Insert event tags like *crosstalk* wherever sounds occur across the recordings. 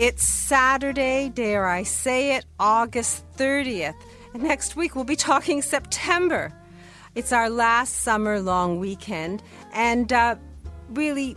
It's Saturday, dare I say it, August 30th. And next week we'll be talking September. It's our last summer long weekend. And uh, really,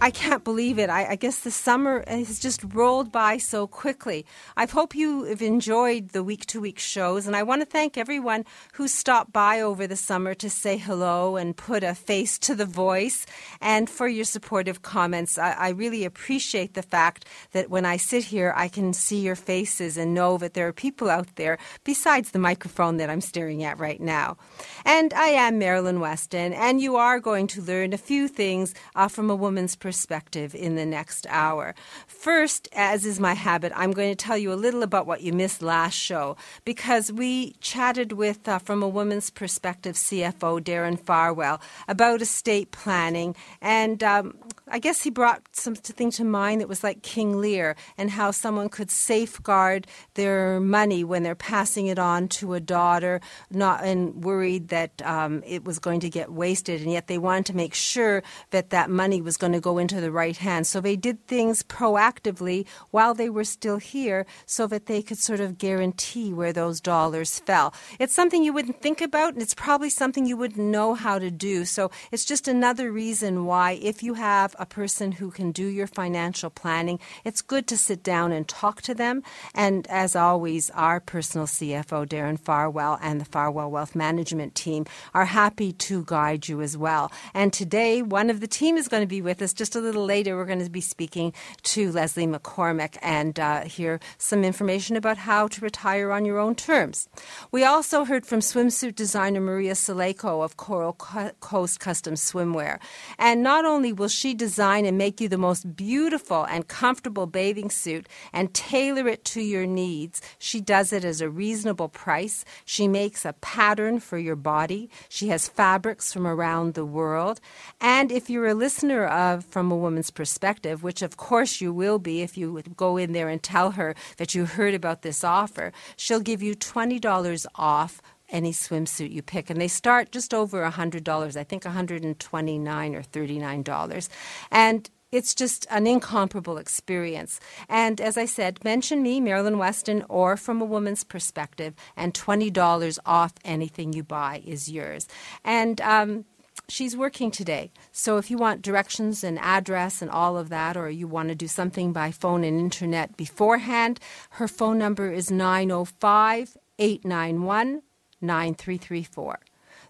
I can't believe it. I, I, guess the summer has just rolled by so quickly. I hope you have enjoyed the week to week shows, and I want to thank everyone who stopped by over the summer to say hello and put a face to the voice, and for your supportive comments. I, I really appreciate the fact that when I sit here, I can see your faces and know that there are people out there besides the microphone that I'm staring at right now. And I am Marilyn Weston, and you are going to learn a few things uh, from a woman's perspective in the next hour. First, as is my habit, I'm going to tell you a little about what you missed last show because we chatted with, uh, from a woman's perspective, CFO Darren Farwell about estate planning. And um, I guess he brought something to mind that was like King Lear and how someone could safeguard their money when they're passing it on to a daughter, not and worried that um, it was going to get wasted, and yet they wanted to make sure that that money was going to go into the right hands. So they did things proactively while they were still here so that they could sort of guarantee where those dollars fell. It's something you wouldn't think about, and it's probably something you wouldn't know how to do. So it's just another reason why, if you have a person who can do your financial planning, it's good to sit down and talk to them. And as always, our personal CFO, Darren Farwell, and the Farwell Wealth Management team are happy to guide you as well. And today, one of the team is going to be with us just a little later, we're going to be speaking to Leslie McCormick and uh, hear some information about how to retire on your own terms. We also heard from swimsuit designer Maria Saleko of Coral Coast Custom Swimwear. And not only will she design and make you the most beautiful and comfortable bathing suit and tailor it to your needs, she does it as a reasonable price. She makes a pattern for your body. She has fabrics from around the world. And if you're a listener of From a Woman's Perspective, which of course you will be if you go in there and tell her that you heard about this offer, she'll give you $20 off any swimsuit you pick. And they start just over $100, I think 129 or $39. And it's just an incomparable experience. And as I said, mention me, Marilyn Weston, or from a woman's perspective, and $20 off anything you buy is yours. And um, she's working today. So if you want directions and address and all of that, or you want to do something by phone and internet beforehand, her phone number is 905 891 9334.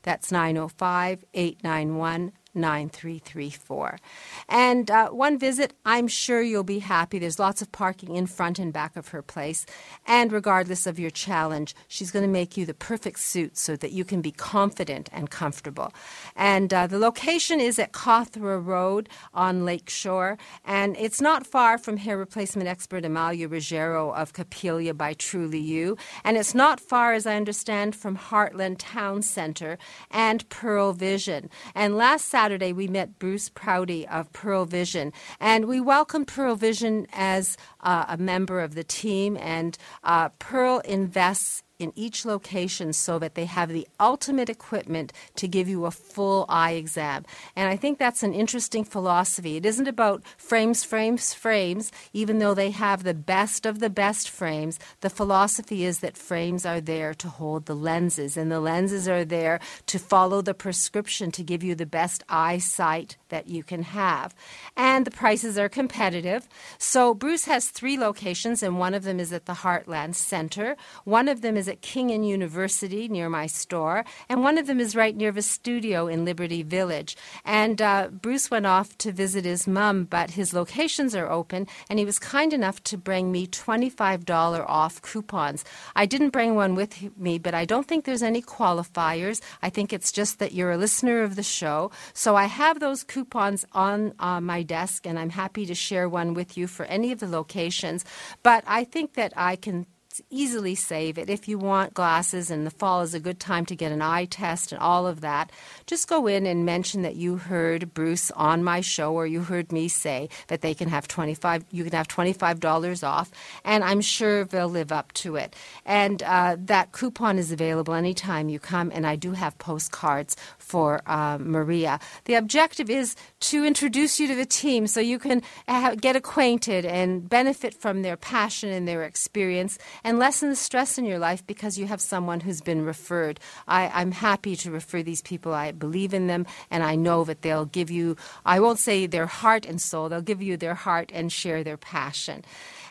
That's 905 891 9334. And uh, one visit, I'm sure you'll be happy. There's lots of parking in front and back of her place. And regardless of your challenge, she's going to make you the perfect suit so that you can be confident and comfortable. And uh, the location is at Cawthra Road on Lakeshore. And it's not far from hair replacement expert Amalia Ruggiero of Capilia by Truly You. And it's not far, as I understand, from Heartland Town Center and Pearle Vision. And last Saturday, Saturday, we met Bruce Prouty of Pearle Vision, and we welcomed Pearle Vision as uh, a member of the team. And uh, Pearle invests in each location so that they have the ultimate equipment to give you a full eye exam. And I think that's an interesting philosophy. It isn't about frames, frames, frames, even though they have the best of the best frames. The philosophy is that frames are there to hold the lenses, and the lenses are there to follow the prescription to give you the best eyesight that you can have. And the prices are competitive. So Bruce has three locations, and one of them is at the Heartland Center, one of them is at King and University near my store, and one of them is right near the studio in Liberty Village. And uh, Bruce went off to visit his mum, but his locations are open, and he was kind enough to bring me $25 off coupons. I didn't bring one with me, but I don't think there's any qualifiers. I think it's just that you're a listener of the show. So I have those coupons on uh, my desk, and I'm happy to share one with you for any of the locations. But I think that I can easily save it. If you want glasses and the fall is a good time to get an eye test and all of that, just go in and mention that you heard Bruce on my show or you heard me say that they can have 25 you can have $25 off and I'm sure they'll live up to it. And uh, that coupon is available anytime you come and I do have postcards for uh, Maria. The objective is to introduce you to the team so you can uh, get acquainted and benefit from their passion and their experience and lessen the stress in your life because you have someone who's been referred. I, I'm happy to refer these people. I believe in them, and I know that they'll give you, I won't say their heart and soul, they'll give you their heart and share their passion.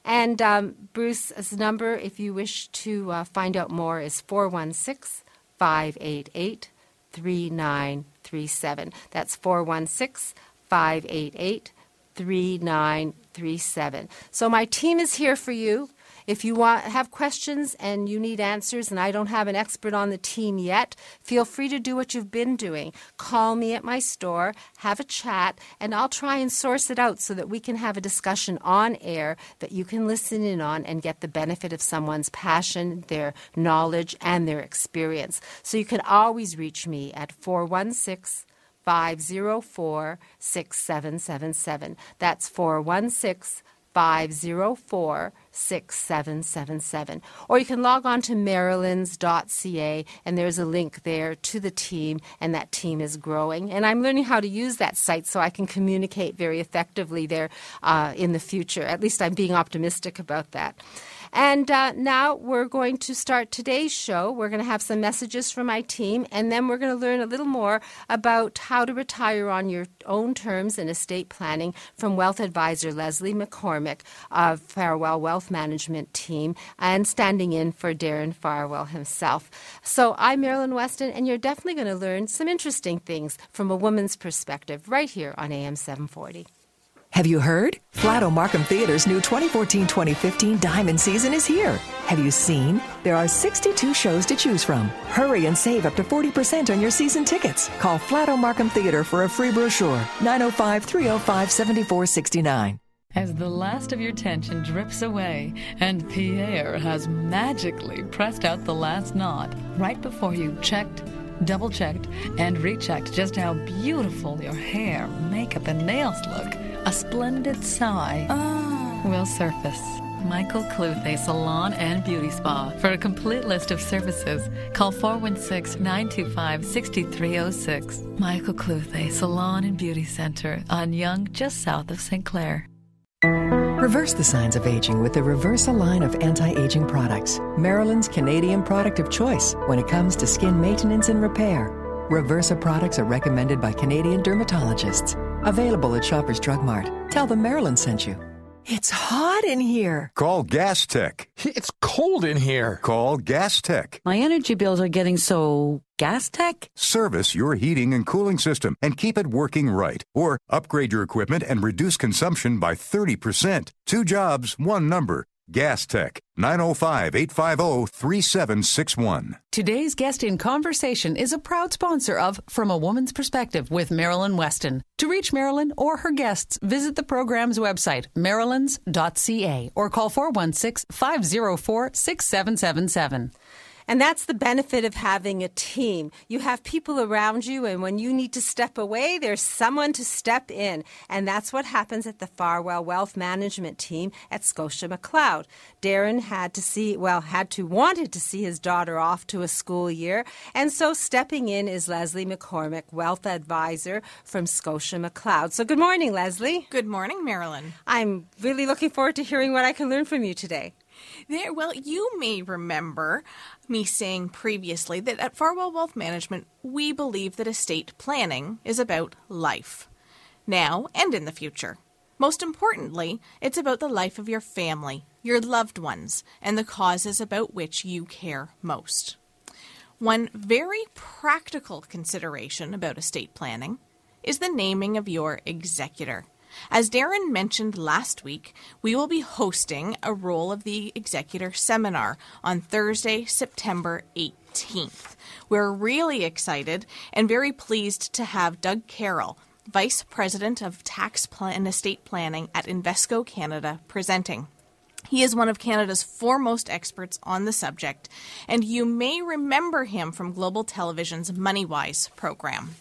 And um, Bruce's number, if you wish to uh, find out more, is 416 588 3937. That's 416 588 3937. So my team is here for you. If you want have questions and you need answers and I don't have an expert on the team yet, feel free to do what you've been doing. Call me at my store, have a chat, and I'll try and source it out so that we can have a discussion on air that you can listen in on and get the benefit of someone's passion, their knowledge, and their experience. So you can always reach me at 416 504 6777. That's 416 504 6777. Or you can log on to marilyns.ca and there's a link there to the team, and that team is growing. And I'm learning how to use that site so I can communicate very effectively there uh, in the future. At least I'm being optimistic about that. And uh, now we're going to start today's show. We're going to have some messages from my team, and then we're going to learn a little more about how to retire on your own terms in estate planning from wealth advisor Leslie McCormick of Farwell Wealth Management Team and standing in for Darren Farwell himself. So I'm Marilyn Weston, and you're definitely going to learn some interesting things from a woman's perspective right here on AM 740. Have you heard? Flato Markham Theater's new 2014 2015 Diamond Season is here. Have you seen? There are 62 shows to choose from. Hurry and save up to 40% on your season tickets. Call Flato Markham Theater for a free brochure. 905 305 7469. As the last of your tension drips away and Pierre has magically pressed out the last knot right before you checked, double checked, and rechecked just how beautiful your hair, makeup, and nails look a splendid sigh ah. will surface. Michael Cluthe Salon and Beauty Spa. For a complete list of services, call 416 925 6306. Michael Cluthe Salon and Beauty Center on Yonge, just south of St. Clair. Reverse the signs of aging with the Reversa line of anti aging products. Marilyn's Canadian product of choice when it comes to skin maintenance and repair. Reversa products are recommended by Canadian dermatologists. Available at Shoppers Drug Mart. Tell them Marilyn sent you. It's hot in here. Call Gas Tech. It's cold in here. Call Gas Tech. My energy bills are getting so gas tech? Service your heating and cooling system and keep it working right. Or upgrade your equipment and reduce consumption by 30%. Two jobs, one number. Gas Tech, 905 850 3761. Today's guest in conversation is a proud sponsor of From a Woman's Perspective with Marilyn Weston. To reach Marilyn or her guests, visit the program's website, marilyns.ca, or call 416 504 6777. And that's the benefit of having a team. You have people around you, and when you need to step away, there's someone to step in. And that's what happens at the Farwell Wealth Management team at Scotia McLeod. Darren had to see, well, had to, wanted to see his daughter off to a school year. And so stepping in is Leslie McCormick, Wealth Advisor from Scotia McLeod. So good morning, Leslie. Good morning, Marilyn. I'm really looking forward to hearing what I can learn from you today. There, well, you may remember me saying previously that at Farwell Wealth Management, we believe that estate planning is about life, now and in the future. Most importantly, it's about the life of your family, your loved ones, and the causes about which you care most. One very practical consideration about estate planning is the naming of your executor. As Darren mentioned last week, we will be hosting a Role of the Executor seminar on Thursday, September 18th. We're really excited and very pleased to have Doug Carroll, Vice President of Tax and Estate Planning at Invesco Canada, presenting. He is one of Canada's foremost experts on the subject, and you may remember him from Global Television's MoneyWise program.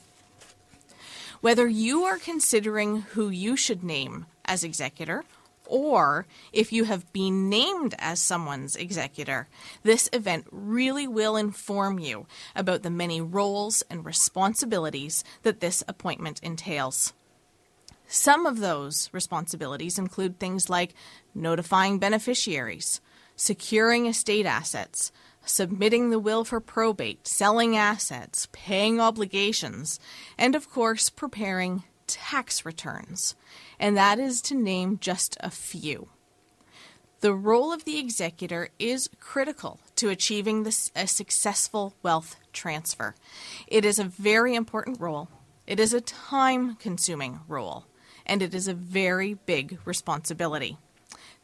Whether you are considering who you should name as executor or if you have been named as someone's executor, this event really will inform you about the many roles and responsibilities that this appointment entails. Some of those responsibilities include things like notifying beneficiaries, securing estate assets, submitting the will for probate, selling assets, paying obligations, and of course, preparing tax returns. And that is to name just a few. The role of the executor is critical to achieving this, a successful wealth transfer. It is a very important role. It is a time consuming role, and it is a very big responsibility.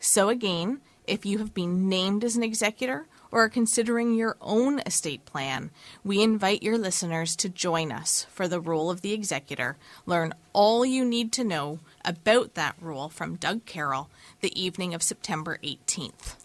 So, again, if you have been named as an executor or are considering your own estate plan, we invite your listeners to join us for the role of the executor. Learn all you need to know about that role from Doug Carroll the evening of September 18th.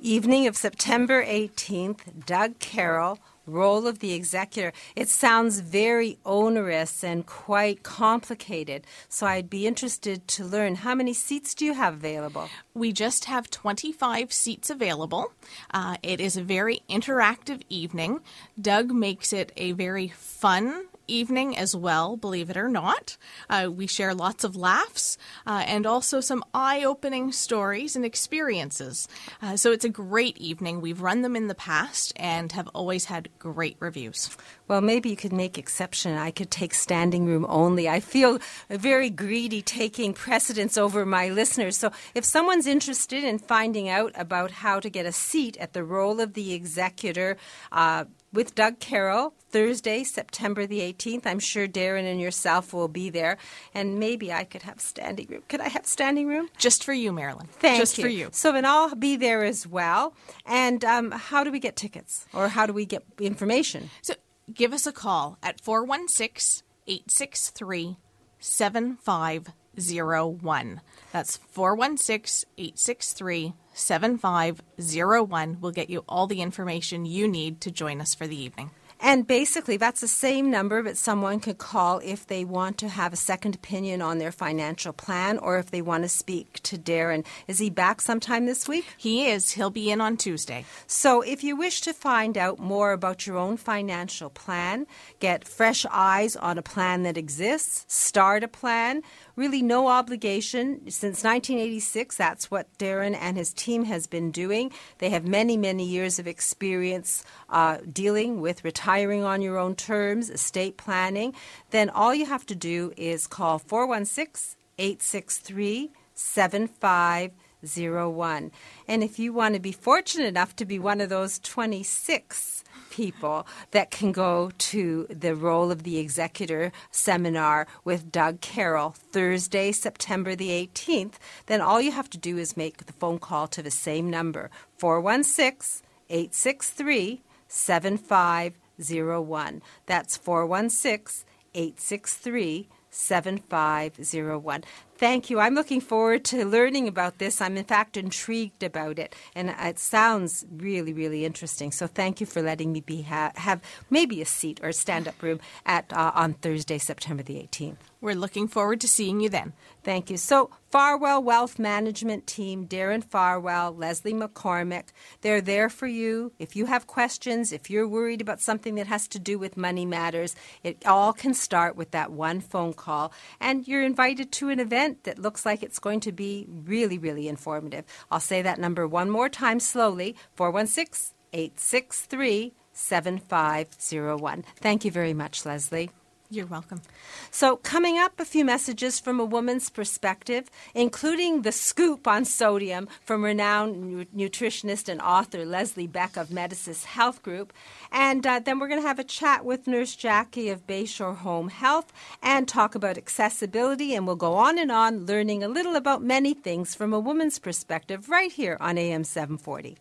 Evening of September 18th, Doug Carroll role of the executor. It sounds very onerous and quite complicated. So I'd be interested to learn how many seats do you have available? We just have 25 seats available. Uh, it is a very interactive evening. Doug makes it a very fun evening as well, believe it or not. Uh, we share lots of laughs uh, and also some eye opening stories and experiences. Uh, so it's a great evening. We've run them in the past and have always had great reviews. Well, maybe you could make exception. I could take standing room only. I feel very greedy taking precedence over my listeners. So if someone's interested in finding out about how to get a seat at the role of the executor, uh, with Doug Carroll Thursday, September the 18th. I'm sure Darren and yourself will be there, and maybe I could have standing room. Could I have standing room? Just for you, Marilyn. Thank Just you. for you. So then I'll be there as well. And um, how do we get tickets, or how do we get information? So give us a call at 416 863 7501. That's 416 863 7501 will get you all the information you need to join us for the evening. And basically, that's the same number, but someone could call if they want to have a second opinion on their financial plan or if they want to speak to Darren. Is he back sometime this week? He is. He'll be in on Tuesday. So, if you wish to find out more about your own financial plan, get fresh eyes on a plan that exists, start a plan, really no obligation. Since 1986, that's what Darren and his team has been doing. They have many, many years of experience uh, dealing with retiring on your own terms, estate planning. Then all you have to do is call 416 863 7501. And if you want to be fortunate enough to be one of those 26 people that can go to the role of the executor seminar with Doug Carroll Thursday, September the 18th, then all you have to do is make the phone call to the same number 416 863 7501. That's 416 863 7501. Thank you. I'm looking forward to learning about this. I'm, in fact, intrigued about it, and it sounds really, really interesting. So, thank you for letting me be ha- have maybe a seat or stand up room at uh, on Thursday, September the 18th. We're looking forward to seeing you then. Thank you. So, Farwell Wealth Management Team, Darren Farwell, Leslie McCormick, they're there for you. If you have questions, if you're worried about something that has to do with money matters, it all can start with that one phone call. And you're invited to an event that looks like it's going to be really, really informative. I'll say that number one more time slowly 416 863 7501. Thank you very much, Leslie. You're welcome. So, coming up, a few messages from a woman's perspective, including the scoop on sodium from renowned nu- nutritionist and author Leslie Beck of Medisys Health Group. And uh, then we're going to have a chat with Nurse Jackie of Bayshore Home Health and talk about accessibility. And we'll go on and on learning a little about many things from a woman's perspective right here on AM 740.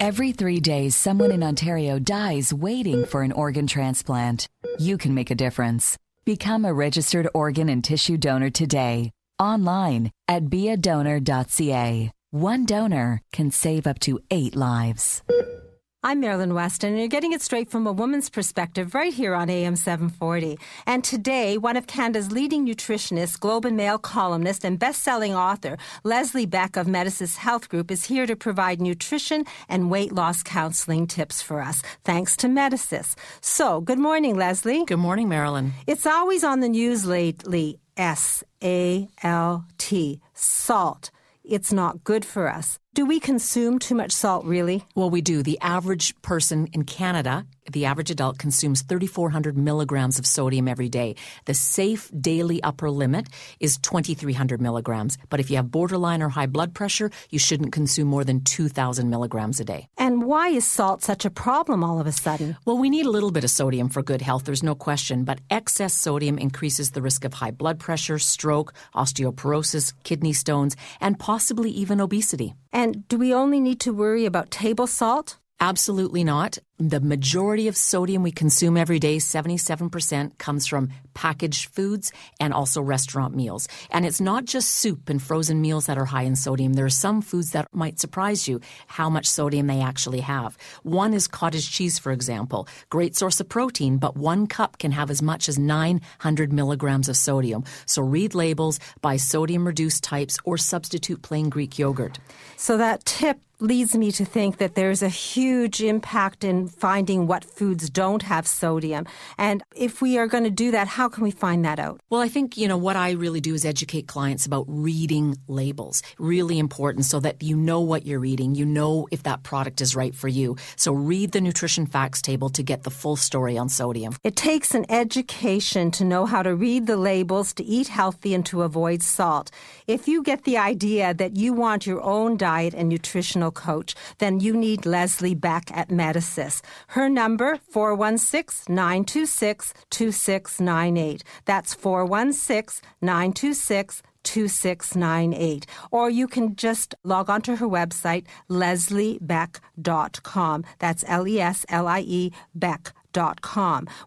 Every three days, someone in Ontario dies waiting for an organ transplant. You can make a difference. Become a registered organ and tissue donor today. Online at beadonor.ca. One donor can save up to eight lives. I'm Marilyn Weston, and you're getting it straight from a woman's perspective right here on AM 740. And today, one of Canada's leading nutritionists, Globe and Mail columnist, and best-selling author, Leslie Beck of Medisys Health Group, is here to provide nutrition and weight loss counseling tips for us, thanks to Medisys. So, good morning, Leslie. Good morning, Marilyn. It's always on the news lately. S A L T, salt. It's not good for us. Do we consume too much salt, really? Well, we do. The average person in Canada, the average adult, consumes 3,400 milligrams of sodium every day. The safe daily upper limit is 2,300 milligrams. But if you have borderline or high blood pressure, you shouldn't consume more than 2,000 milligrams a day. And why is salt such a problem all of a sudden? Well, we need a little bit of sodium for good health, there's no question. But excess sodium increases the risk of high blood pressure, stroke, osteoporosis, kidney stones, and possibly even obesity. And do we only need to worry about table salt? Absolutely not. The majority of sodium we consume every day, 77%, comes from packaged foods and also restaurant meals. And it's not just soup and frozen meals that are high in sodium. There are some foods that might surprise you how much sodium they actually have. One is cottage cheese, for example. Great source of protein, but one cup can have as much as 900 milligrams of sodium. So read labels, buy sodium reduced types, or substitute plain Greek yogurt. So that tip leads me to think that there's a huge impact in finding what foods don't have sodium. And if we are going to do that, how can we find that out? Well, I think, you know, what I really do is educate clients about reading labels. Really important so that you know what you're eating, you know if that product is right for you. So read the nutrition facts table to get the full story on sodium. It takes an education to know how to read the labels, to eat healthy, and to avoid salt. If you get the idea that you want your own diet and nutritional coach, then you need Leslie Beck at Medisys. Her number, 416-926-2698. That's 416-926 2698. Or you can just log on to her website, lesliebeck.com. That's L E S L I E Beck.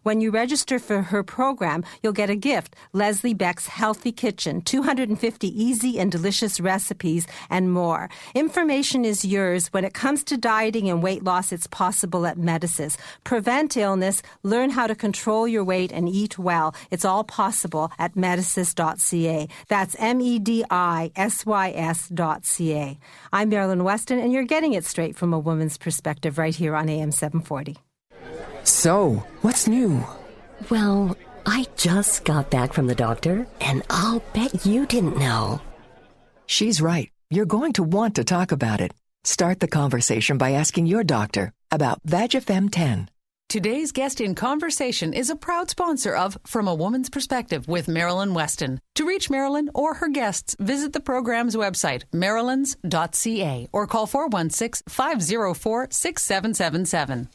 When you register for her program, you'll get a gift Leslie Beck's Healthy Kitchen, 250 easy and delicious recipes, and more. Information is yours. When it comes to dieting and weight loss, it's possible at Medisys. Prevent illness, learn how to control your weight, and eat well. It's all possible at medisys.ca. That's M E D I S Y S.ca. I'm Marilyn Weston, and you're getting it straight from a woman's perspective right here on AM 740. So, what's new? Well, I just got back from the doctor, and I'll bet you didn't know. She's right. You're going to want to talk about it. Start the conversation by asking your doctor about VagiFem 10. Today's guest in conversation is a proud sponsor of From a Woman's Perspective with Marilyn Weston. To reach Marilyn or her guests, visit the program's website, marilyns.ca, or call 416 504 6777.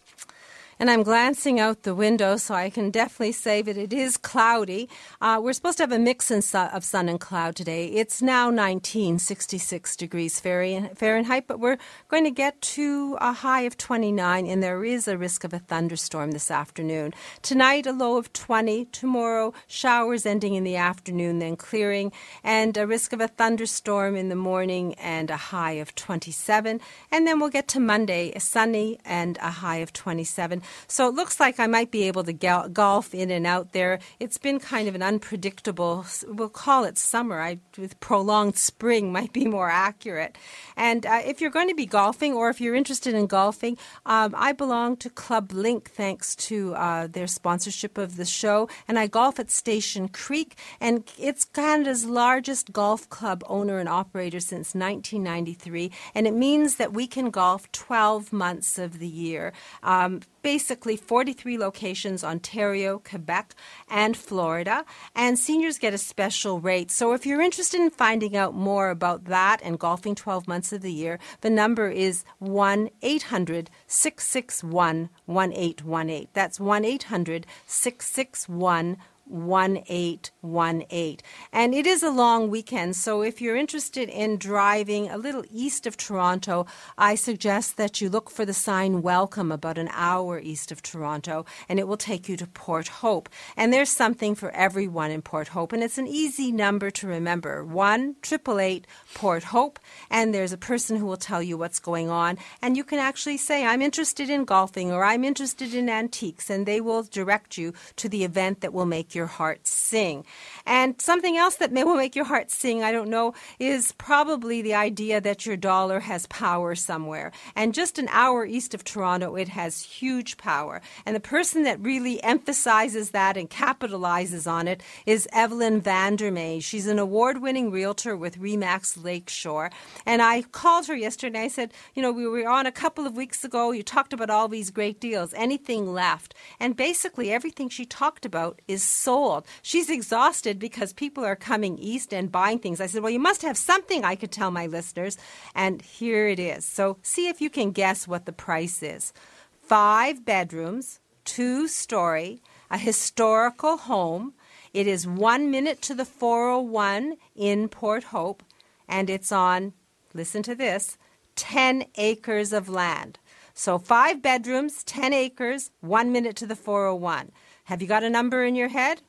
And I'm glancing out the window, so I can definitely say that it is cloudy. Uh, we're supposed to have a mix of sun and cloud today. It's now 19, 66 degrees Fahrenheit, but we're going to get to a high of 29, and there is a risk of a thunderstorm this afternoon. Tonight, a low of 20. Tomorrow, showers ending in the afternoon, then clearing, and a risk of a thunderstorm in the morning and a high of 27. And then we'll get to Monday, a sunny and a high of 27. So it looks like I might be able to golf in and out there. It's been kind of an unpredictable, we'll call it summer. I, with prolonged spring *laughs* might be more accurate. And uh, if you're going to be golfing or if you're interested in golfing, um, I belong to Club Link thanks to uh, their sponsorship of the show. And I golf at Station Creek. And it's Canada's largest golf club owner and operator since 1993. And it means that we can golf 12 months of the year. Um, basically 43 locations Ontario, Quebec, and Florida. And seniors get a special rate. So if you're interested in finding out more about that and golfing 12 months of the year, the number is 1 800 661 1818. That's 1 800 661 1818. And it is a long weekend, so if you're interested in driving a little east of Toronto, I suggest that you look for the sign Welcome about an hour east of Toronto, and it will take you to Port Hope. And there's something for everyone in Port Hope, and it's an easy number to remember 1 888 Port Hope, and there's a person who will tell you what's going on. And you can actually say, I'm interested in golfing or I'm interested in antiques, and they will direct you to the event that will make your heart sing. And something else that may will *laughs* make your heart sing, I don't know, is probably the idea that your dollar has power somewhere. And just an hour east of Toronto, it has huge power. And the person that really emphasizes that and capitalizes on it is Evelyn Vandermeer. She's an award winning realtor with Remax Lakeshore. And I called her yesterday I said, You know, we were on a couple of weeks ago. You talked about all these great deals. Anything left? And basically, everything she talked about is sold. She's exhausted because people are coming east and buying things. I said, Well, you must have something I could tell my listeners. And here it is. So see if you can guess what the price is five bedrooms, two story, a historical home. It is one minute to the 401 in Port Hope, and it's on, listen to this, 10 acres of land. So five bedrooms, 10 acres, one minute to the 401. Have you got a number in your head?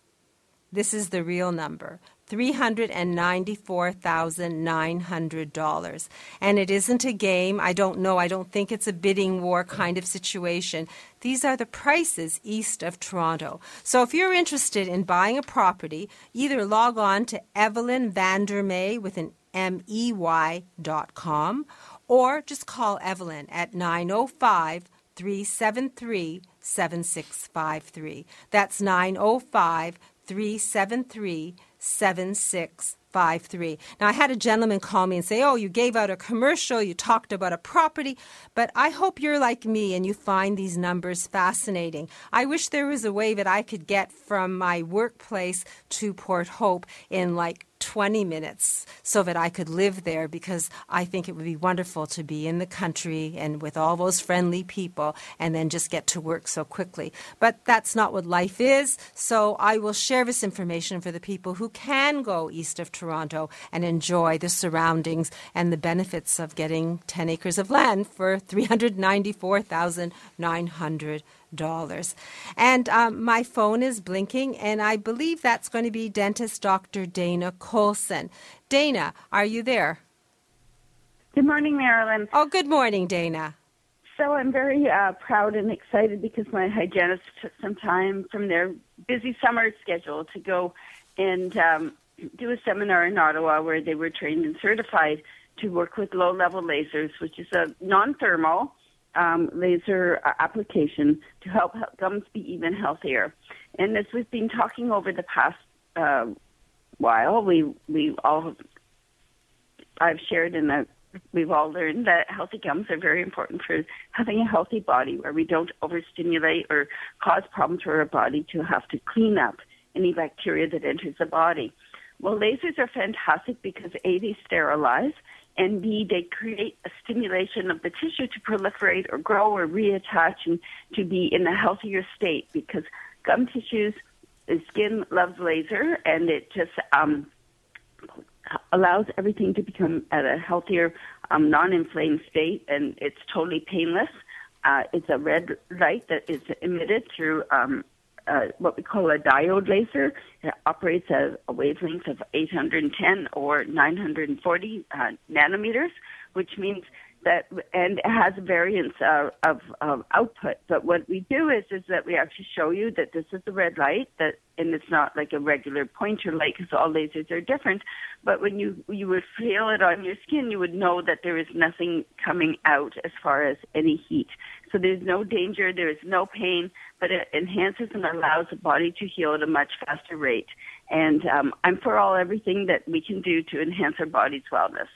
This is the real number. $394,900. And it isn't a game. I don't know. I don't think it's a bidding war kind of situation. These are the prices east of Toronto. So if you're interested in buying a property, either log on to Evelyn Vandermeer with an M-E-Y dot com or just call Evelyn at 905 373 7653. That's 905 373 7653. Now, I had a gentleman call me and say, Oh, you gave out a commercial, you talked about a property, but I hope you're like me and you find these numbers fascinating. I wish there was a way that I could get from my workplace to Port Hope in like 20 minutes so that I could live there because I think it would be wonderful to be in the country and with all those friendly people and then just get to work so quickly. But that's not what life is, so I will share this information for the people who can go east of Toronto and enjoy the surroundings and the benefits of getting 10 acres of land for 394,900 dollars. And um, my phone is blinking, and I believe that's going to be dentist Dr. Dana Colson. Dana, are you there? Good morning, Marilyn. Oh, good morning, Dana. So I'm very uh, proud and excited because my hygienist took some time from their busy summer schedule to go and um, do a seminar in Ottawa where they were trained and certified to work with low-level lasers, which is a non-thermal um, laser uh, application to help gums be even healthier. And as we've been talking over the past uh, while, we we all I've shared in that we've all learned that healthy gums are very important for having a healthy body where we don't overstimulate or cause problems for our body to have to clean up any bacteria that enters the body. Well, lasers are fantastic because A, they sterilize, and B, they create a stimulation of the tissue to proliferate or grow or reattach and to be in a healthier state because gum tissues, the skin loves laser and it just um, allows everything to become at a healthier, um, non-inflamed state and it's totally painless. Uh, it's a red light that is emitted through um, uh, what we call a diode laser. It operates at a wavelength of 810 or 940 uh, nanometers, which means that and it has a variance uh, of, of output. But what we do is is that we actually show you that this is the red light that and it's not like a regular pointer light because all lasers are different. But when you you would feel it on your skin, you would know that there is nothing coming out as far as any heat. So there's no danger, there is no pain, but it enhances and allows the body to heal at a much faster rate. And um, I'm for all everything that we can do to enhance our body's wellness.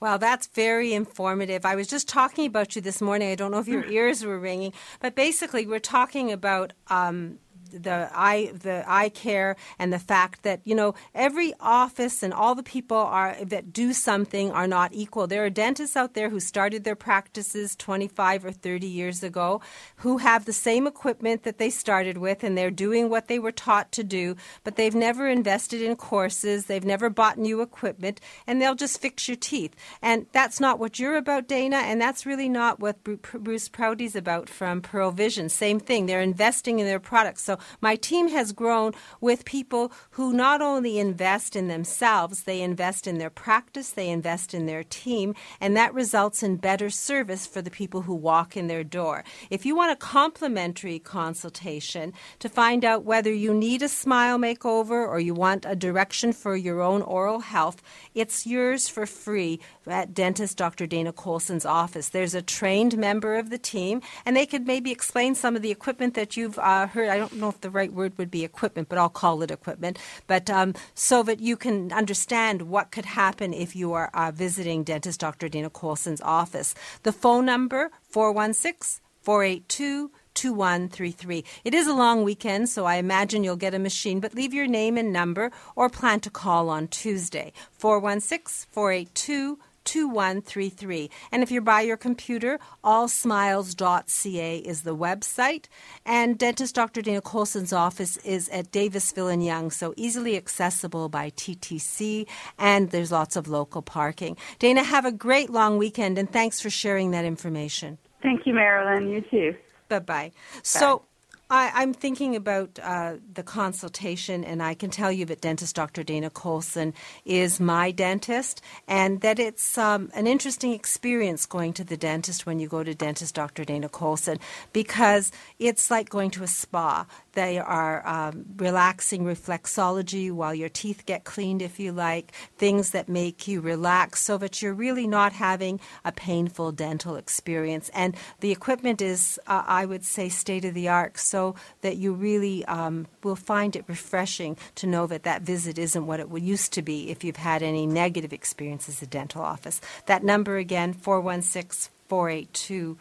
Well, that's very informative. I was just talking about you this morning. I don't know if your ears were ringing, but basically, we're talking about um, the eye the eye care and the fact that you know every office and all the people are that do something are not equal. There are dentists out there who started their practices 25 or 30 years ago who have the same equipment that they started with and they're doing what they were taught to do, but they've never invested in courses, they've never bought new equipment and they'll just fix your teeth. And that's not what you're about, Dana, and that's really not what Bruce Prouty's about from Pearle Vision. Same thing. They're investing in their products. So my team has grown with people who not only invest in themselves, they invest in their practice, they invest in their team, and that results in better service for the people who walk in their door. If you want a complimentary consultation to find out whether you need a smile makeover or you want a direction for your own oral health, it's yours for free at dentist Dr. Dana Colson's office. There's a trained member of the team, and they could maybe explain some of the equipment that you've uh, heard. I don't know if the right word would be equipment, but I'll call it equipment. But um, so that you can understand what could happen if you are uh, visiting dentist Dr. Dana Colson's office. The phone number 416 482 2133. It is a long weekend, so I imagine you'll get a machine, but leave your name and number or plan to call on Tuesday. 416 482 2133. And if you're by your computer, allsmiles.ca is the website. And dentist Dr. Dana Colson's office is at Davisville and Yonge, so easily accessible by TTC, and there's lots of local parking. Dana, have a great long weekend, and thanks for sharing that information. Thank you, Marilyn. You too. Bye-bye. So I, am thinking about uh, the consultation, and I can tell you that dentist Dr. Dana Colson is my dentist, and that it's um, an interesting experience going to the dentist when you go to dentist Dr. Dana Colson because it's like going to a spa. They are um, relaxing reflexology while your teeth get cleaned, if you like, things that make you relax so that you're really not having a painful dental experience. And the equipment is, uh, I would say, state of the art, so that you really um, will find it refreshing to know that that visit isn't what it used to be if you've had any negative experiences at dental office. That number again, 416 482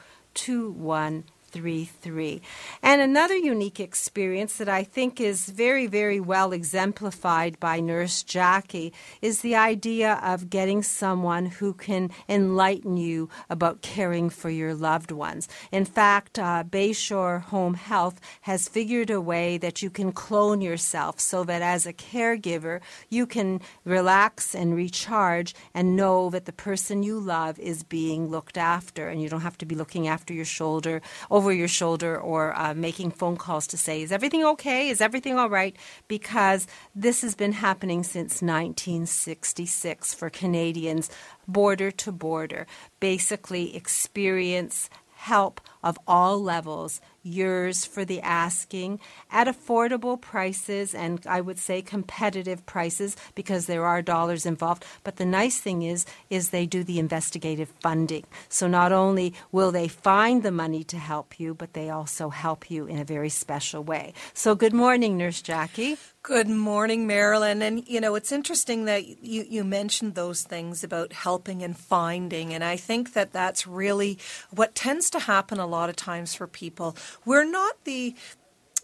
three. And another unique experience that I think is very, very well exemplified by Nurse Jackie is the idea of getting someone who can enlighten you about caring for your loved ones. In fact, uh, Bayshore Home Health has figured a way that you can clone yourself so that as a caregiver, you can relax and recharge and know that the person you love is being looked after and you don't have to be looking after your shoulder over your shoulder or uh, making phone calls to say, Is everything okay? Is everything all right? Because this has been happening since 1966 for Canadians, border to border. Basically, experience help of all levels yours for the asking at affordable prices and I would say competitive prices because there are dollars involved. But the nice thing is is they do the investigative funding. So not only will they find the money to help you, but they also help you in a very special way. So good morning, Nurse Jackie. Good morning, Marilyn. And you know, it's interesting that you, you mentioned those things about helping and finding. And I think that that's really what tends to happen a lot of times for people we're not the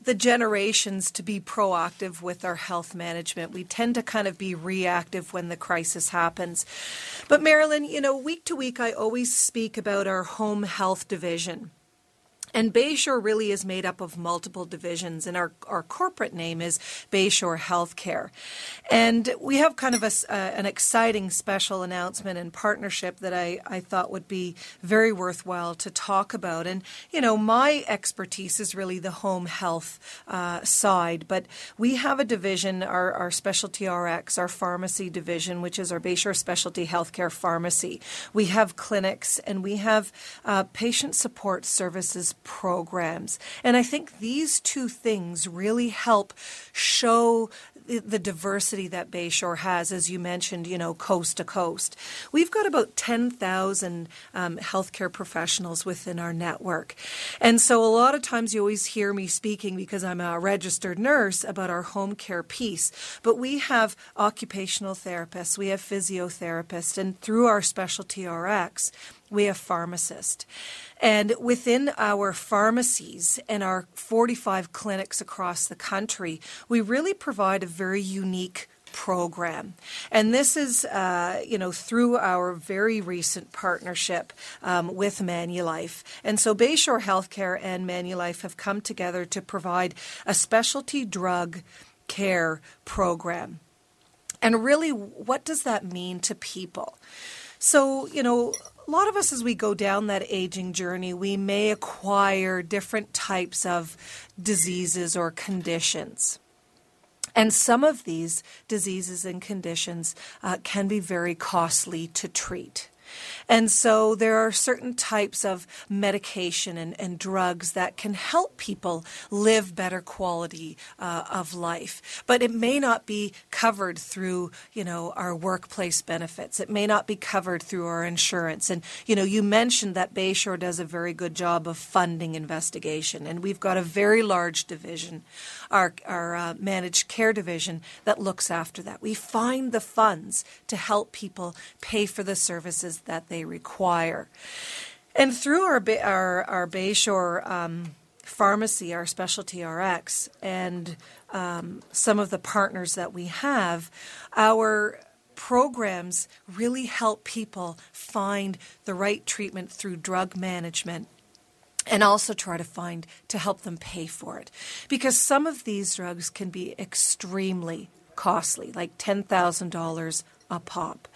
the generations to be proactive with our health management. We tend to kind of be reactive when the crisis happens. But Marilyn, you know, week to week I always speak about our home health division. And Bayshore really is made up of multiple divisions, and our, our corporate name is Bayshore Healthcare. And we have kind of a, uh, an exciting special announcement and partnership that I, I thought would be very worthwhile to talk about. And, you know, my expertise is really the home health uh, side, but we have a division, our, our specialty RX, our pharmacy division, which is our Bayshore Specialty Healthcare Pharmacy. We have clinics and we have uh, patient support services programs. And I think these two things really help show the diversity that Bayshore has, as you mentioned, you know, coast to coast. We've got about 10,000 um, healthcare professionals within our network. And so a lot of times you always hear me speaking because I'm a registered nurse about our home care piece. But we have occupational therapists, we have physiotherapists, and through our specialty RX, we have pharmacists. And within our pharmacies and our 45 clinics across the country, we really provide a very unique program. And this is, uh, you know, through our very recent partnership um, with Manulife. And so Bayshore Healthcare and Manulife have come together to provide a specialty drug care program. And really, what does that mean to people? So, you know, a lot of us, as we go down that aging journey, we may acquire different types of diseases or conditions. And some of these diseases and conditions uh, can be very costly to treat. And so there are certain types of medication and, and drugs that can help people live better quality uh, of life. But it may not be covered through, you know, our workplace benefits. It may not be covered through our insurance. And, you know, you mentioned that Bayshore does a very good job of funding investigation. And we've got a very large division, our, our uh, managed care division, that looks after that. We find the funds to help people pay for the services that they require. And through our our, our Bayshore um, pharmacy, our specialty RX, and um, some of the partners that we have, our programs really help people find the right treatment through drug management and also try to find to help them pay for it because some of these drugs can be extremely costly like $10,000 a pop.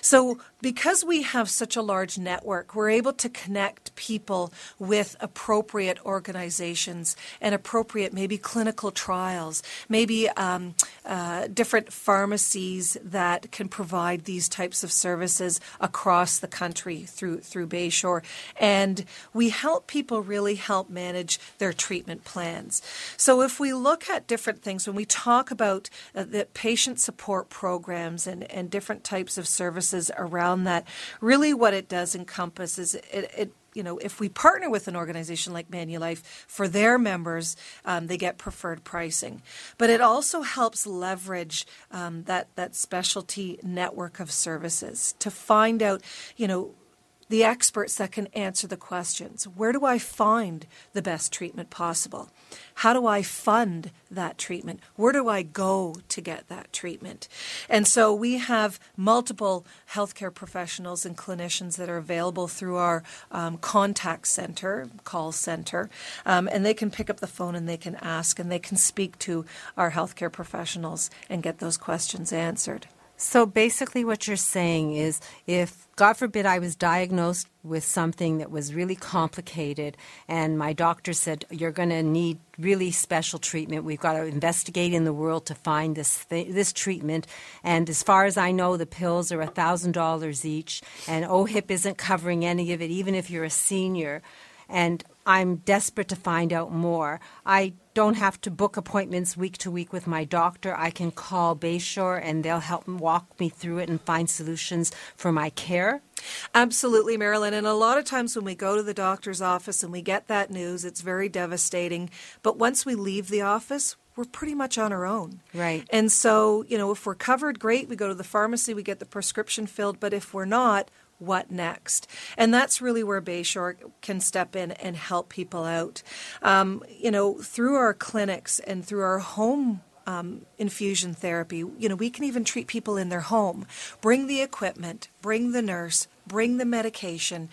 So, because we have such a large network, we're able to connect people with appropriate organizations and appropriate maybe clinical trials, maybe um, uh, different pharmacies that can provide these types of services across the country through through Bayshore, and we help people really help manage their treatment plans. So, if we look at different things when we talk about uh, the patient support programs and and different types of services around that. Really, what it does encompass is it, it you know, if we partner with an organization like Manulife for their members, um, they get preferred pricing. But it also helps leverage um, that that specialty network of services to find out, you know, the experts that can answer the questions. Where do I find the best treatment possible? How do I fund that treatment? Where do I go to get that treatment? And so we have multiple healthcare professionals and clinicians that are available through our um, contact center, call center, um, and they can pick up the phone and they can ask and they can speak to our healthcare professionals and get those questions answered. So basically, what you're saying is if, God forbid, I was diagnosed with something that was really complicated and my doctor said, You're going to need really special treatment. We've got to investigate in the world to find this, th- this treatment. And as far as I know, the pills are $1,000 each, and OHIP isn't covering any of it, even if you're a senior. And I'm desperate to find out more. I don't have to book appointments week to week with my doctor. I can call Bayshore and they'll help walk me through it and find solutions for my care. Absolutely, Marilyn. And a lot of times when we go to the doctor's office and we get that news, it's very devastating. But once we leave the office, we're pretty much on our own. Right. And so, you know, if we're covered, great. We go to the pharmacy, we get the prescription filled. But if we're not, what next? And that's really where Bayshore can step in and help people out. Um, you know, through our clinics and through our home um, infusion therapy, you know, we can even treat people in their home. Bring the equipment, bring the nurse, bring the medication,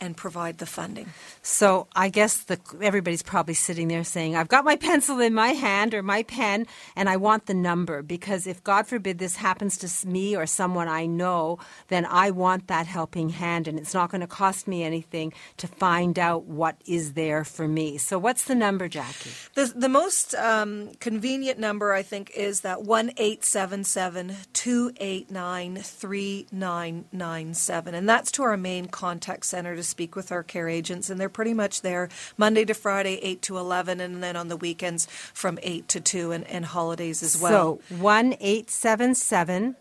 and provide the funding. So I guess the, everybody's probably sitting there saying, I've got my pencil in my hand or my pen and I want the number because if God forbid this happens to me or someone I know, then I want that helping hand and it's not going to cost me anything to find out what is there for me. So what's the number, Jackie? The, the most um, convenient number, I think, is that 1 877 289 3997. And that's to our main contact center to speak with our care agents, and they're pretty much there Monday to Friday, 8 to 11, and then on the weekends from 8 to 2 and, and holidays as well. So 1 877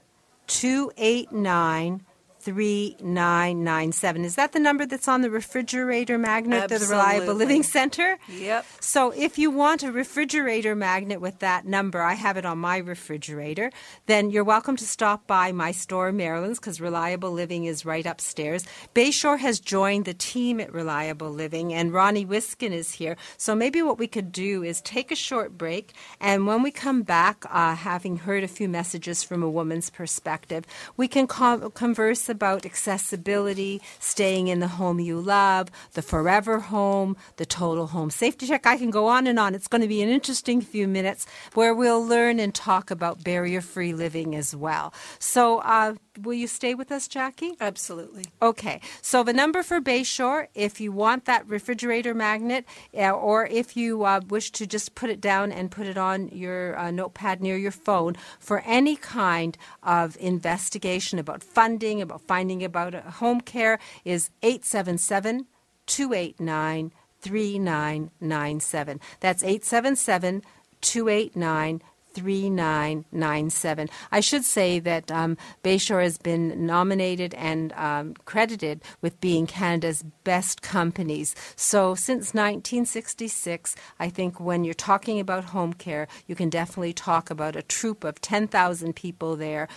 289 3997. Is that the number that's on the refrigerator magnet Absolutely. of the Reliable Living Center? Yep. So if you want a refrigerator magnet with that number, I have it on my refrigerator, then you're welcome to stop by my store, Marilyn's, because Reliable Living is right upstairs. Bayshore has joined the team at Reliable Living, and Ronnie Wiskin is here. So maybe what we could do is take a short break, and when we come back, uh, having heard a few messages from a woman's perspective, we can com- converse about accessibility, staying in the home you love, the forever home, the total home safety check. I can go on and on. It's going to be an interesting few minutes where we'll learn and talk about barrier free living as well. So, uh, will you stay with us, Jackie? Absolutely. Okay. So, the number for Bayshore, if you want that refrigerator magnet, uh, or if you uh, wish to just put it down and put it on your uh, notepad near your phone for any kind of investigation about funding, about finding about home care, is 877 289 3997. That's 877 289 3997. I should say that um, Bayshore has been nominated and um, credited with being Canada's best companies. So since 1966, I think when you're talking about home care, you can definitely talk about a troop of 10,000 people there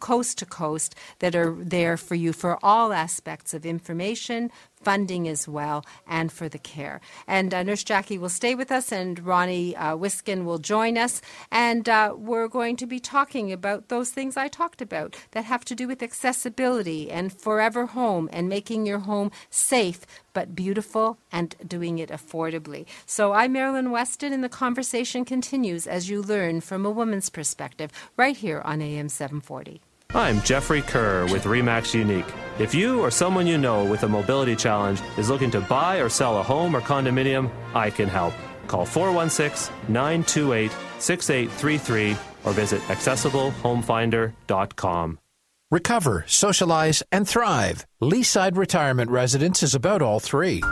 coast to coast that are there for you for all aspects of information, funding as well, and for the care. And uh, Nurse Jackie will stay with us, and Ronnie uh, Wiskin will join us. And uh, we're going to be talking about those things I talked about that have to do with accessibility and forever home and making your home safe but beautiful and doing it affordably. So I'm Marilyn Weston, and the conversation continues as you learn from a woman's perspective right here on AM 740. I'm Jeffrey Kerr with REMAX Unique. If you or someone you know with a mobility challenge is looking to buy or sell a home or condominium, I can help. Call 416 928 6833 or visit accessiblehomefinder.com. Recover, socialize, and thrive. Leaside Retirement Residence is about all three.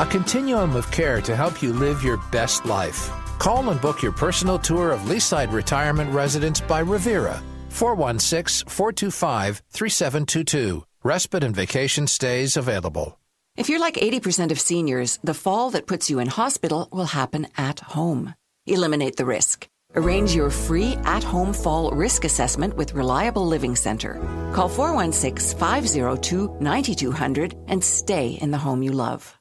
A continuum of care to help you live your best life. Call and book your personal tour of Leaside Retirement Residence by Revera. 416 425 3722. Respite and vacation stays available. If you're like 80% of seniors, the fall that puts you in hospital will happen at home. Eliminate the risk. Arrange your free at home fall risk assessment with Reliable Living Center. Call 416 502 9200 and stay in the home you love.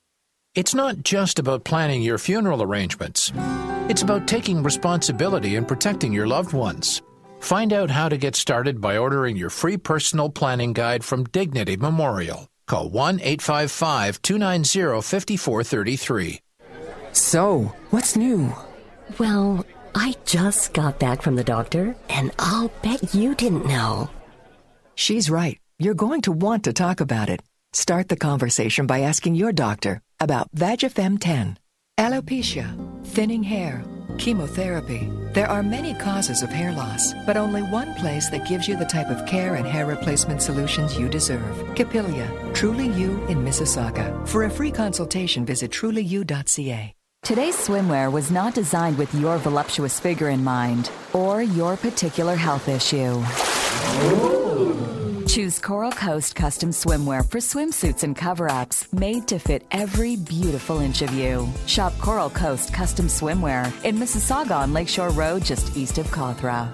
It's not just about planning your funeral arrangements, it's about taking responsibility and protecting your loved ones. Find out how to get started by ordering your free personal planning guide from Dignity Memorial. Call 1 855 290 5433. So, what's new? Well, I just got back from the doctor, and I'll bet you didn't know. She's right. You're going to want to talk about it. Start the conversation by asking your doctor about Vagifem 10. Alopecia, thinning hair, chemotherapy. There are many causes of hair loss, but only one place that gives you the type of care and hair replacement solutions you deserve. Capilia, Truly You in Mississauga. For a free consultation, visit trulyu.ca. Today's swimwear was not designed with your voluptuous figure in mind or your particular health issue. Choose Coral Coast custom swimwear for swimsuits and cover ups made to fit every beautiful inch of you. Shop Coral Coast custom swimwear in Mississauga on Lakeshore Road, just east of Cawthra.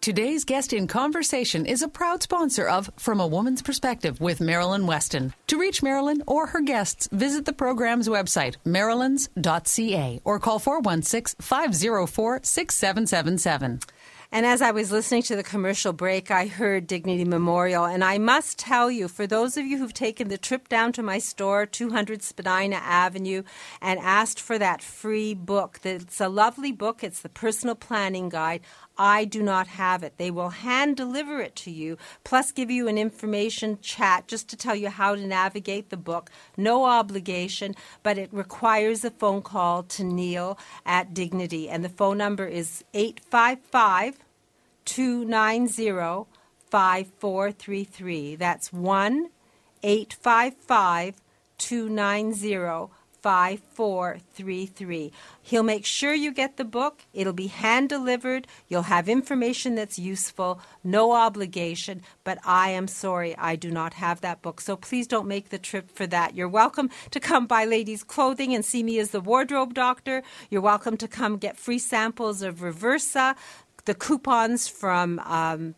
Today's guest in conversation is a proud sponsor of From a Woman's Perspective with Marilyn Weston. To reach Marilyn or her guests, visit the program's website, marilyns.ca, or call 416 504 6777. And as I was listening to the commercial break, I heard Dignity Memorial. And I must tell you, for those of you who've taken the trip down to my store, 200 Spadina Avenue, and asked for that free book, it's a lovely book. It's the personal planning guide. I do not have it. They will hand deliver it to you, plus give you an information chat just to tell you how to navigate the book. No obligation, but it requires a phone call to Neil at Dignity. And the phone number is 855 290 5433. That's 1 855 290 5433. He'll make sure you get the book. It'll be hand delivered. You'll have information that's useful, no obligation, but I am sorry I do not have that book. So please don't make the trip for that. You're welcome to come buy ladies' clothing and see me as the wardrobe doctor. You're welcome to come get free samples of Reversa, the coupons from um,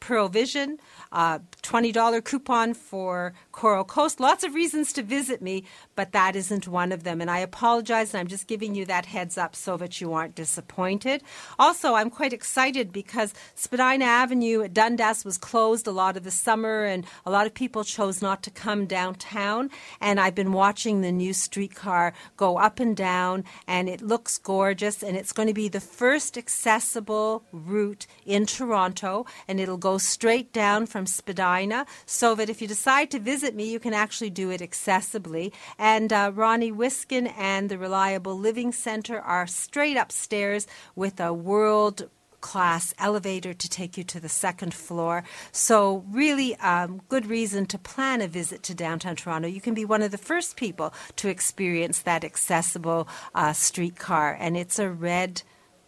Pearle Vision uh, $20 coupon for Coral Coast. Lots of reasons to visit me, but that isn't one of them. And I apologize, and I'm just giving you that heads up so that you aren't disappointed. Also, I'm quite excited because Spadina Avenue at Dundas was closed a lot of the summer, and a lot of people chose not to come downtown. And I've been watching the new streetcar go up and down, and it looks gorgeous. And it's going to be the first accessible route in Toronto, and it'll go straight down from Spadina so that if you decide to visit me, you can actually do it accessibly. And uh, Ronnie Wiskin and the Reliable Living Center are straight upstairs with a world class elevator to take you to the second floor. So, really, um, good reason to plan a visit to downtown Toronto. You can be one of the first people to experience that accessible uh, streetcar, and it's a red,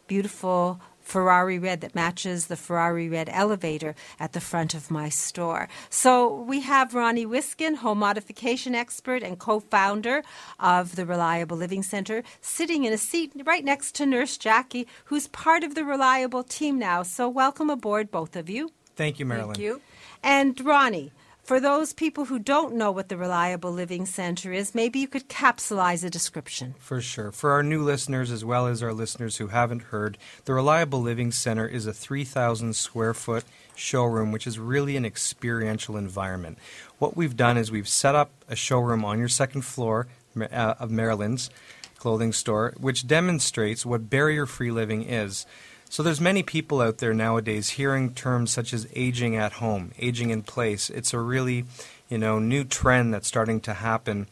beautiful Ferrari red that matches the Ferrari red elevator at the front of my store. So we have Ronnie Wiskin, home modification expert and co founder of the Reliable Living Center, sitting in a seat right next to Nurse Jackie, who's part of the Reliable team now. So welcome aboard, both of you. Thank you, Marilyn. Thank you. And Ronnie, for those people who don't know what the Reliable Living Center is, maybe you could capsulize a description. For sure. For our new listeners, as well as our listeners who haven't heard, the Reliable Living Center is a 3,000 square foot showroom, which is really an experiential environment. What we've done is we've set up a showroom on your second floor uh, of Marilyn's clothing store, which demonstrates what barrier free living is. So there's many people out there nowadays hearing terms such as aging at home, aging in place. It's a really, you know, new trend that's starting to happen.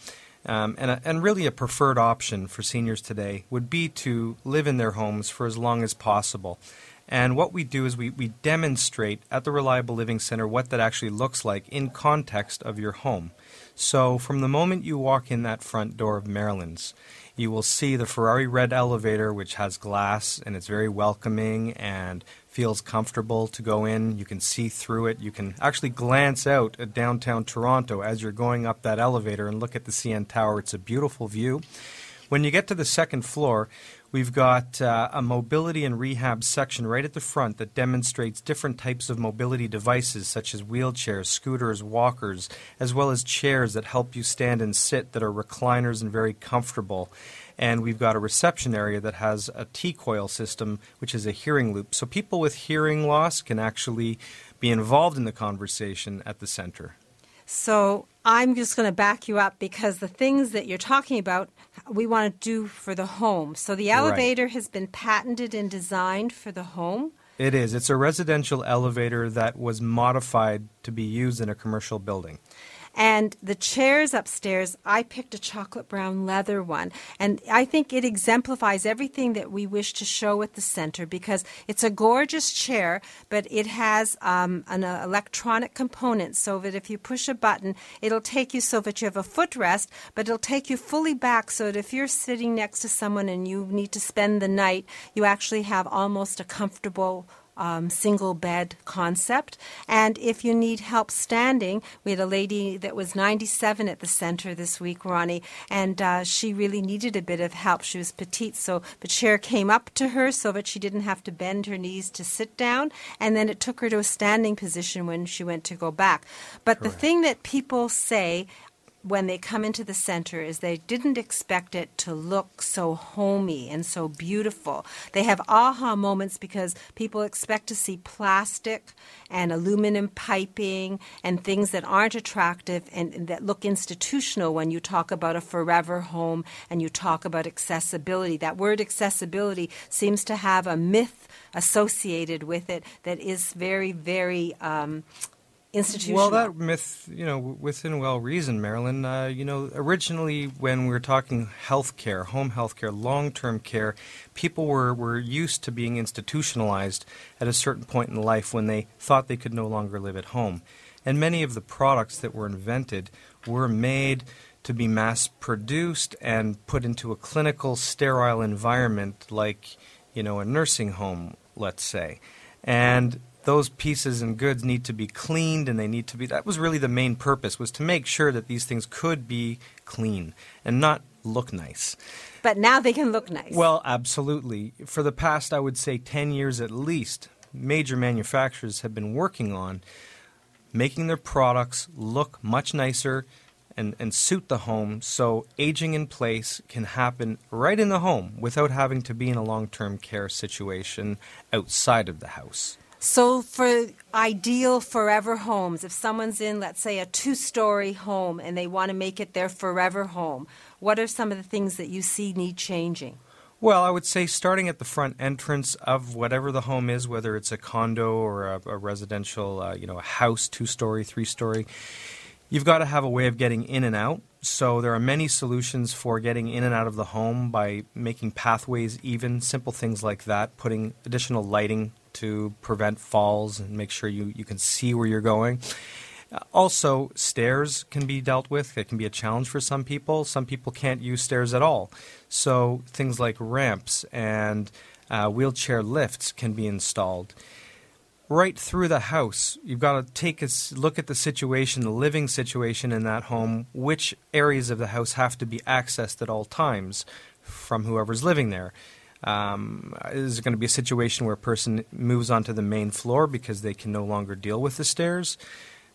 Um, and, a, and really a preferred option for seniors today would be to live in their homes for as long as possible. And what we do is we, we demonstrate at the Reliable Living Center what that actually looks like in context of your home. So from the moment you walk in that front door of Marilyn's, you will see the Ferrari red elevator, which has glass and it's very welcoming and feels comfortable to go in. You can see through it. You can actually glance out at downtown Toronto as you're going up that elevator and look at the CN Tower. It's a beautiful view. When you get to the second floor, We've got uh, a mobility and rehab section right at the front that demonstrates different types of mobility devices, such as wheelchairs, scooters, walkers, as well as chairs that help you stand and sit that are recliners and very comfortable. And we've got a reception area that has a T coil system, which is a hearing loop. So people with hearing loss can actually be involved in the conversation at the center. So I'm just going to back you up because the things that you're talking about, we want to do for the home. So the elevator right. has been patented and designed for the home. It is. It's a residential elevator that was modified to be used in a commercial building. And the chairs upstairs, I picked a chocolate brown leather one. And I think it exemplifies everything that we wish to show at the center because it's a gorgeous chair, but it has um, an uh, electronic component so that if you push a button, it'll take you so that you have a footrest, but it'll take you fully back so that if you're sitting next to someone and you need to spend the night, you actually have almost a comfortable um, single bed concept. And if you need help standing, we had a lady that was 97 at the center this week, Ronnie, and uh, she really needed a bit of help. She was petite, so the chair came up to her so that she didn't have to bend her knees to sit down, and then it took her to a standing position when she went to go back. But Correct. the thing that people say, when they come into the center is they didn't expect it to look so homey and so beautiful. They have aha moments because people expect to see plastic and aluminum piping and things that aren't attractive and, that look institutional when you talk about a forever home and you talk about accessibility. That word accessibility seems to have a myth associated with it that is very, very um, institutional. Well, that myth, you know, within well reason, Marilyn. Uh, you know, originally when we were talking health care, home health care, long term care, people were, were used to being institutionalized at a certain point in life when they thought they could no longer live at home. And many of the products that were invented were made to be mass produced and put into a clinical sterile environment like you know a nursing home let's say and those pieces and goods need to be cleaned and they need to be that was really the main purpose was to make sure that these things could be clean and not look nice. But now they can look nice. Well absolutely. For the past i would say 10 years at least major manufacturers have been working on making their products look much nicer and, and suit the home so aging in place can happen right in the home without having to be in a long term care situation outside of the house. So, for ideal forever homes, if someone's in, let's say, a two story home and they want to make it their forever home, what are some of the things that you see need changing? Well, I would say starting at the front entrance of whatever the home is, whether it's a condo or a, a residential, uh, you know, a house, two story, three story, you've got to have a way of getting in and out. So there are many solutions for getting in and out of the home by making pathways even, simple things like that, putting additional lighting to prevent falls and make sure you, you can see where you're going. Also, stairs can be dealt with. It can be a challenge for some people. Some people can't use stairs at all. So, things like ramps and uh, wheelchair lifts can be installed. Right through the house, you've got to take a look at the situation, the living situation in that home, which areas of the house have to be accessed at all times from whoever's living there. Um, is it going to be a situation where a person moves onto the main floor because they can no longer deal with the stairs?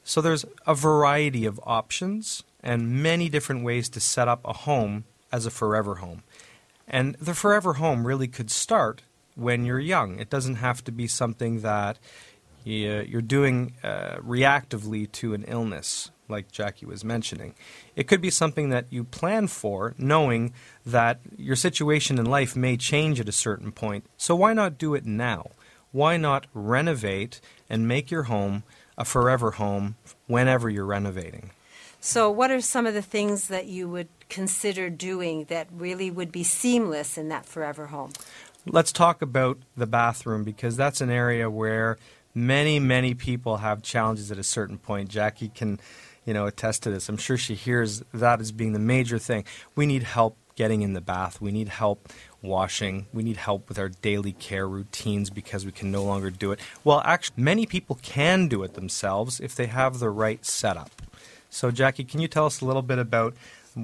So there's a variety of options and many different ways to set up a home as a forever home. And the forever home really could start when you're young. It doesn't have to be something that you're doing uh, reactively to an illness like Jackie was mentioning. It could be something that you plan for, knowing that your situation in life may change at a certain point. So why not do it now? Why not renovate and make your home a forever home whenever you're renovating? So, what are some of the things that you would consider doing that really would be seamless in that forever home? Let's talk about the bathroom because that's an area where many, many people have challenges at a certain point. Jackie can you know, attest to this. I'm sure she hears that as being the major thing. We need help getting in the bath. We need help washing. We need help with our daily care routines because we can no longer do it. Well, actually, many people can do it themselves if they have the right setup. So, Jackie, can you tell us a little bit about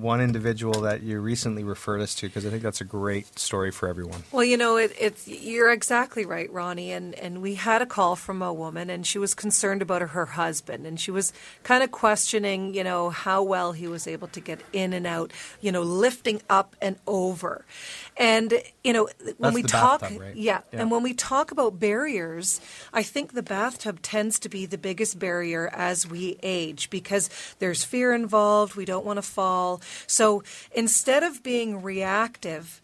one individual that you recently referred us to because I think that's a great story for everyone. Well, you know, it, it's you're exactly right, Ronnie. And and we had a call from a woman, and she was concerned about her husband, and she was kind of questioning, you know, how well he was able to get in and out, you know, lifting up and over. And you know, when That's we talk, bathtub, right? yeah, yeah, and when we talk about barriers, I think the bathtub tends to be the biggest barrier as we age because there's fear involved. We don't want to fall. So instead of being reactive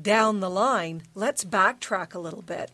down the line, let's backtrack a little bit.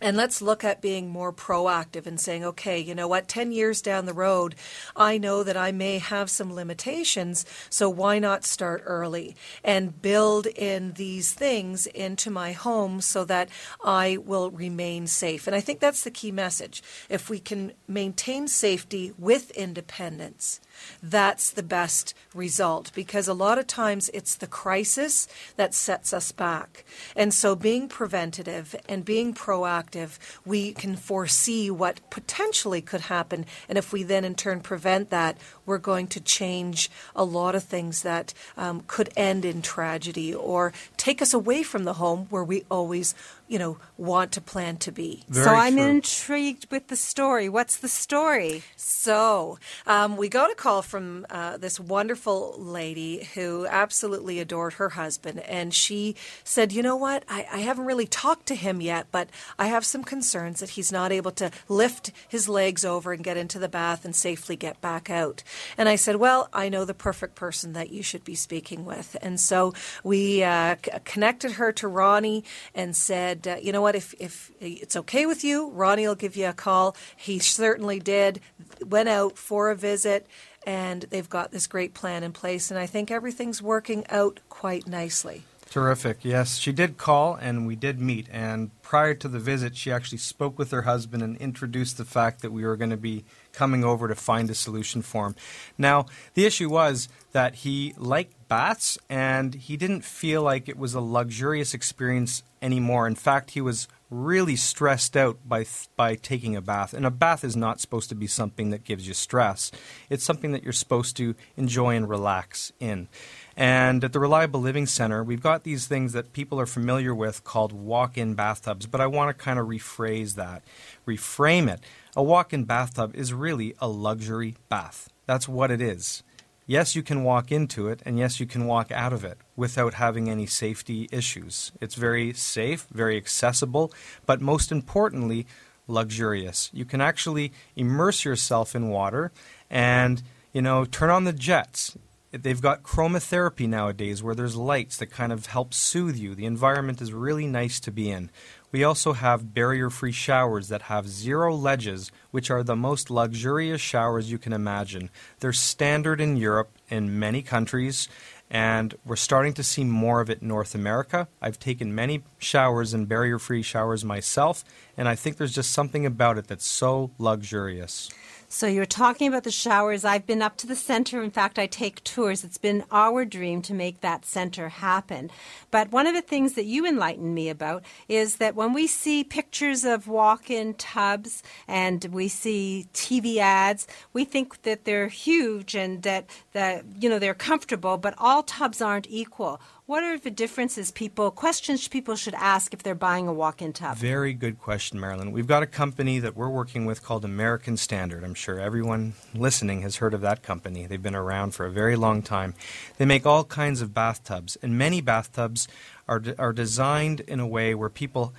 And let's look at being more proactive and saying, okay, you know what, 10 years down the road, I know that I may have some limitations, so why not start early and build in these things into my home so that I will remain safe? And I think that's the key message. If we can maintain safety with independence, that's the best result because a lot of times it's the crisis that sets us back. And so being preventative and being proactive, we can foresee what potentially could happen. And if we then in turn prevent that, we're going to change a lot of things that um, could end in tragedy or take us away from the home where we always you know, want to plan to be. Very so I'm true. intrigued with the story. What's the story? So um, we got a call from uh, this wonderful lady who absolutely adored her husband, and she said, "You know what? I, I haven't really talked to him yet, but I have some concerns that he's not able to lift his legs over and get into the bath and safely get back out." And I said, "Well, I know the perfect person that you should be speaking with." And so we uh, c- connected her to Ronnie and said said, uh, you know what, if, if it's okay with you, Ronnie will give you a call. He certainly did. Went out for a visit, and they've got this great plan in place. And I think everything's working out quite nicely. Terrific. Yes, she did call and we did meet. And prior to the visit, she actually spoke with her husband and introduced the fact that we were going to be coming over to find a solution for him. Now, the issue was that he liked baths and he didn't feel like it was a luxurious experience anymore. In fact, he was really stressed out by by taking a bath. And a bath is not supposed to be something that gives you stress. It's something that you're supposed to enjoy and relax in. And at the Reliable Living Center, we've got these things that people are familiar with called walk in bathtubs, but I want to kind of rephrase that, reframe it. A walk in bathtub is really a luxury bath. That's what it is. Yes, you can walk into it, and yes, you can walk out of it without having any safety issues. It's very safe, very accessible, but most importantly, luxurious. You can actually immerse yourself in water and, you know, turn on the jets they've got chromotherapy nowadays where there's lights that kind of help soothe you. The environment is really nice to be in. We also have barrier free showers that have zero ledges, which are the most luxurious showers you can imagine. They're standard in Europe in many countries, and we're starting to see more of it in North America. I've taken many showers and barrier free showers myself, and I think there's just something about it that's so luxurious. So you're talking about the showers. I've been up to the center. In fact, I take tours. It's been our dream to make that center happen. But one of the things that you enlightened me about is that when we see pictures of walk-in tubs and we see TV ads, we think that they're huge and that that you know they're comfortable, but all tubs aren't equal. What are the differences people questions people should ask if they're buying a walk-in tub? Very good question, Marilyn. We've got a company that we're working with called American Standard. I'm sure everyone listening has heard of that company. They've been around for a very long time. They make all kinds of bathtubs, and many bathtubs are de- are designed in a way where people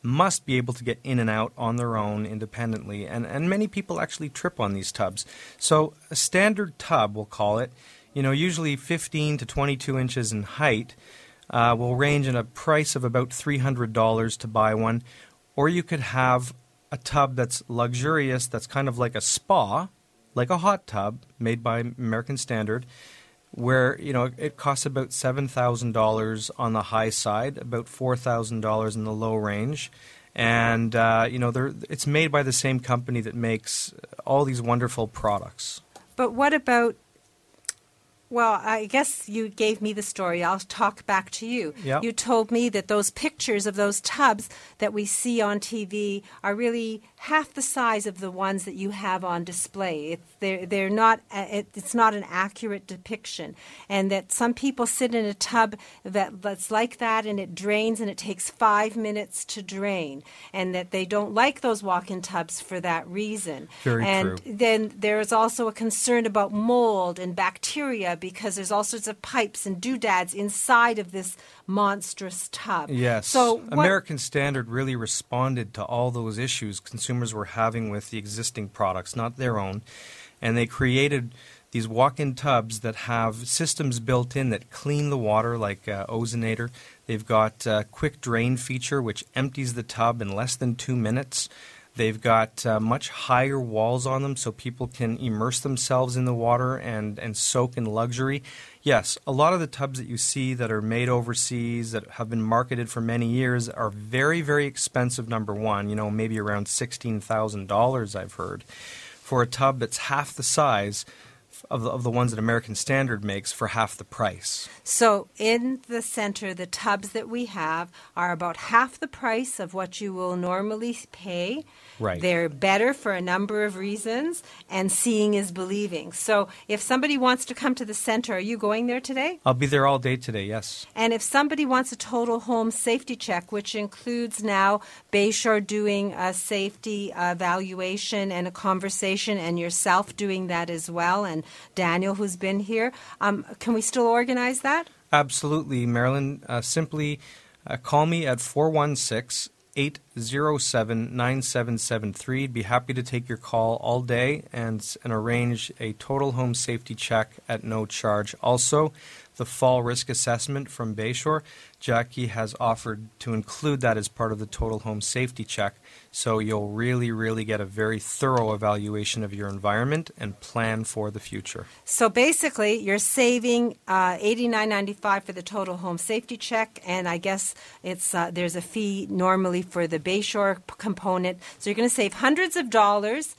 must be able to get in and out on their own independently, and, and many people actually trip on these tubs. So, a standard tub, we'll call it, you know, usually 15 to 22 inches in height, uh, will range in a price of about $300 to buy one. Or you could have a tub that's luxurious, that's kind of like a spa, like a hot tub made by American Standard, where you know it costs about seven thousand dollars on the high side, about four thousand dollars in the low range, and uh, you know it's made by the same company that makes all these wonderful products. But what about well, I guess you gave me the story. I'll talk back to you. Yep. You told me that those pictures of those tubs that we see on TV are really half the size of the ones that you have on display. It's, they're, they're not, uh, it's not an accurate depiction. And that some people sit in a tub that, that's like that and it drains and it takes five minutes to drain. And that they don't like those walk in tubs for that reason. Very and true. then there is also a concern about mold and bacteria because there's all sorts of pipes and doodads inside of this monstrous tub. Yes. So what, American Standard really responded to all those issues consumers were having with the existing products, not their own, and they created these walk-in tubs that have systems built in that clean the water like uh, Ozonator. They've got a quick drain feature which empties the tub in less than 2 minutes. They've got uh, much higher walls on them so people can immerse themselves in the water and, and soak in luxury. Yes, a lot of the tubs that you see that are made overseas that have been marketed for many years are very, very expensive, number one, you know, maybe around $16,000, I've heard. For a tub that's half the size, of the, of the ones that American Standard makes for half the price. So, in the center, the tubs that we have are about half the price of what you will normally pay. Right. They're better for a number of reasons, and seeing is believing. So, if somebody wants to come to the center, are you going there today? I'll be there all day today, yes. And if somebody wants a total home safety check, which includes now Bayshore doing a safety evaluation and a conversation, and yourself doing that as well, and Daniel, who's been here, um, can we still organize that? Absolutely, Marilyn. Uh, simply uh, call me at 416 807 9773. Be happy to take your call all day and, and arrange a total home safety check at no charge. Also, the fall risk assessment from Bayshore, Jackie has offered to include that as part of the total home safety check. So you'll really, really get a very thorough evaluation of your environment and plan for the future. So basically, you're saving uh, $89.95 for the total home safety check, and I guess it's uh, there's a fee normally for the Bayshore component. So you're going to save hundreds of dollars.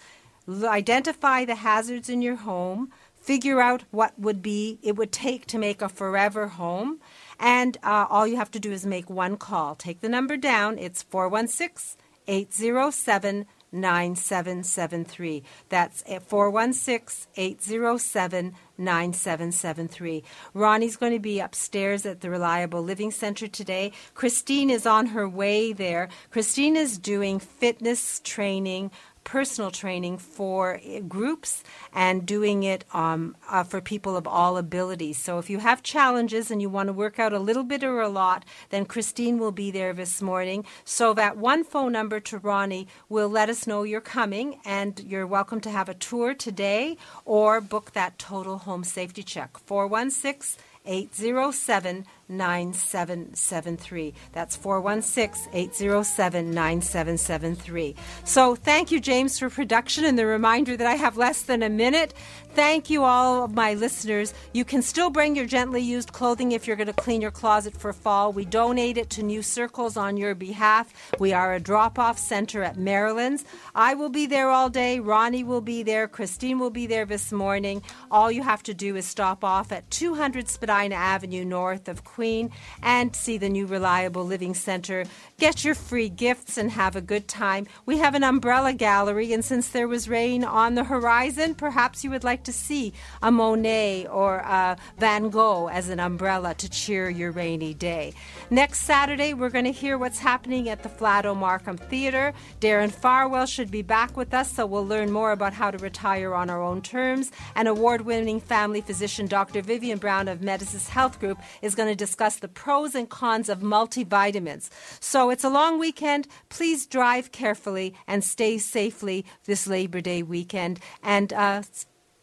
Identify the hazards in your home. Figure out what would be it would take to make a forever home, and uh, all you have to do is make one call. Take the number down. It's 416 807 9773. That's 416 807 9773. Ronnie's going to be upstairs at the Reliable Living Center today. Christine is on her way there. Christine is doing fitness training personal training for uh, groups and doing it um, uh, for people of all abilities. So if you have challenges and you want to work out a little bit or a lot, then Christine will be there this morning. So that one phone number to Ronnie will let us know you're coming and you're welcome to have a tour today or book that total home safety check. 416 807 9773. That's 416 807 9773. So thank you, James, for production and the reminder that I have less than a minute. Thank you, all of my listeners. You can still bring your gently used clothing if you're going to clean your closet for fall. We donate it to New Circles on your behalf. We are a drop off center at Marilyn's. I will be there all day. Ronnie will be there. Christine will be there this morning. All you have to do is stop off at 200 Spadina Avenue north of Queen and see the new Reliable Living Center. Get your free gifts and have a good time. We have an umbrella gallery, and since there was rain on the horizon, perhaps you would like to see a Monet or a Van Gogh as an umbrella to cheer your rainy day. Next Saturday, we're going to hear what's happening at the Flato Markham Theater. Darren Farwell should be back with us, so we'll learn more about how to retire on our own terms. And award winning family physician Dr. Vivian Brown of Medisys Health Group is going to discuss the pros and cons of multivitamins. So it's a long weekend. Please drive carefully and stay safely this Labor Day weekend. And uh,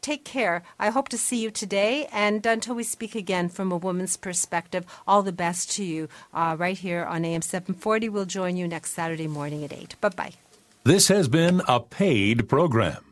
take care. I hope to see you today. And until we speak again from a woman's perspective, all the best to you uh, right here on AM 740. We'll join you next Saturday morning at 8. Bye bye. This has been a paid program.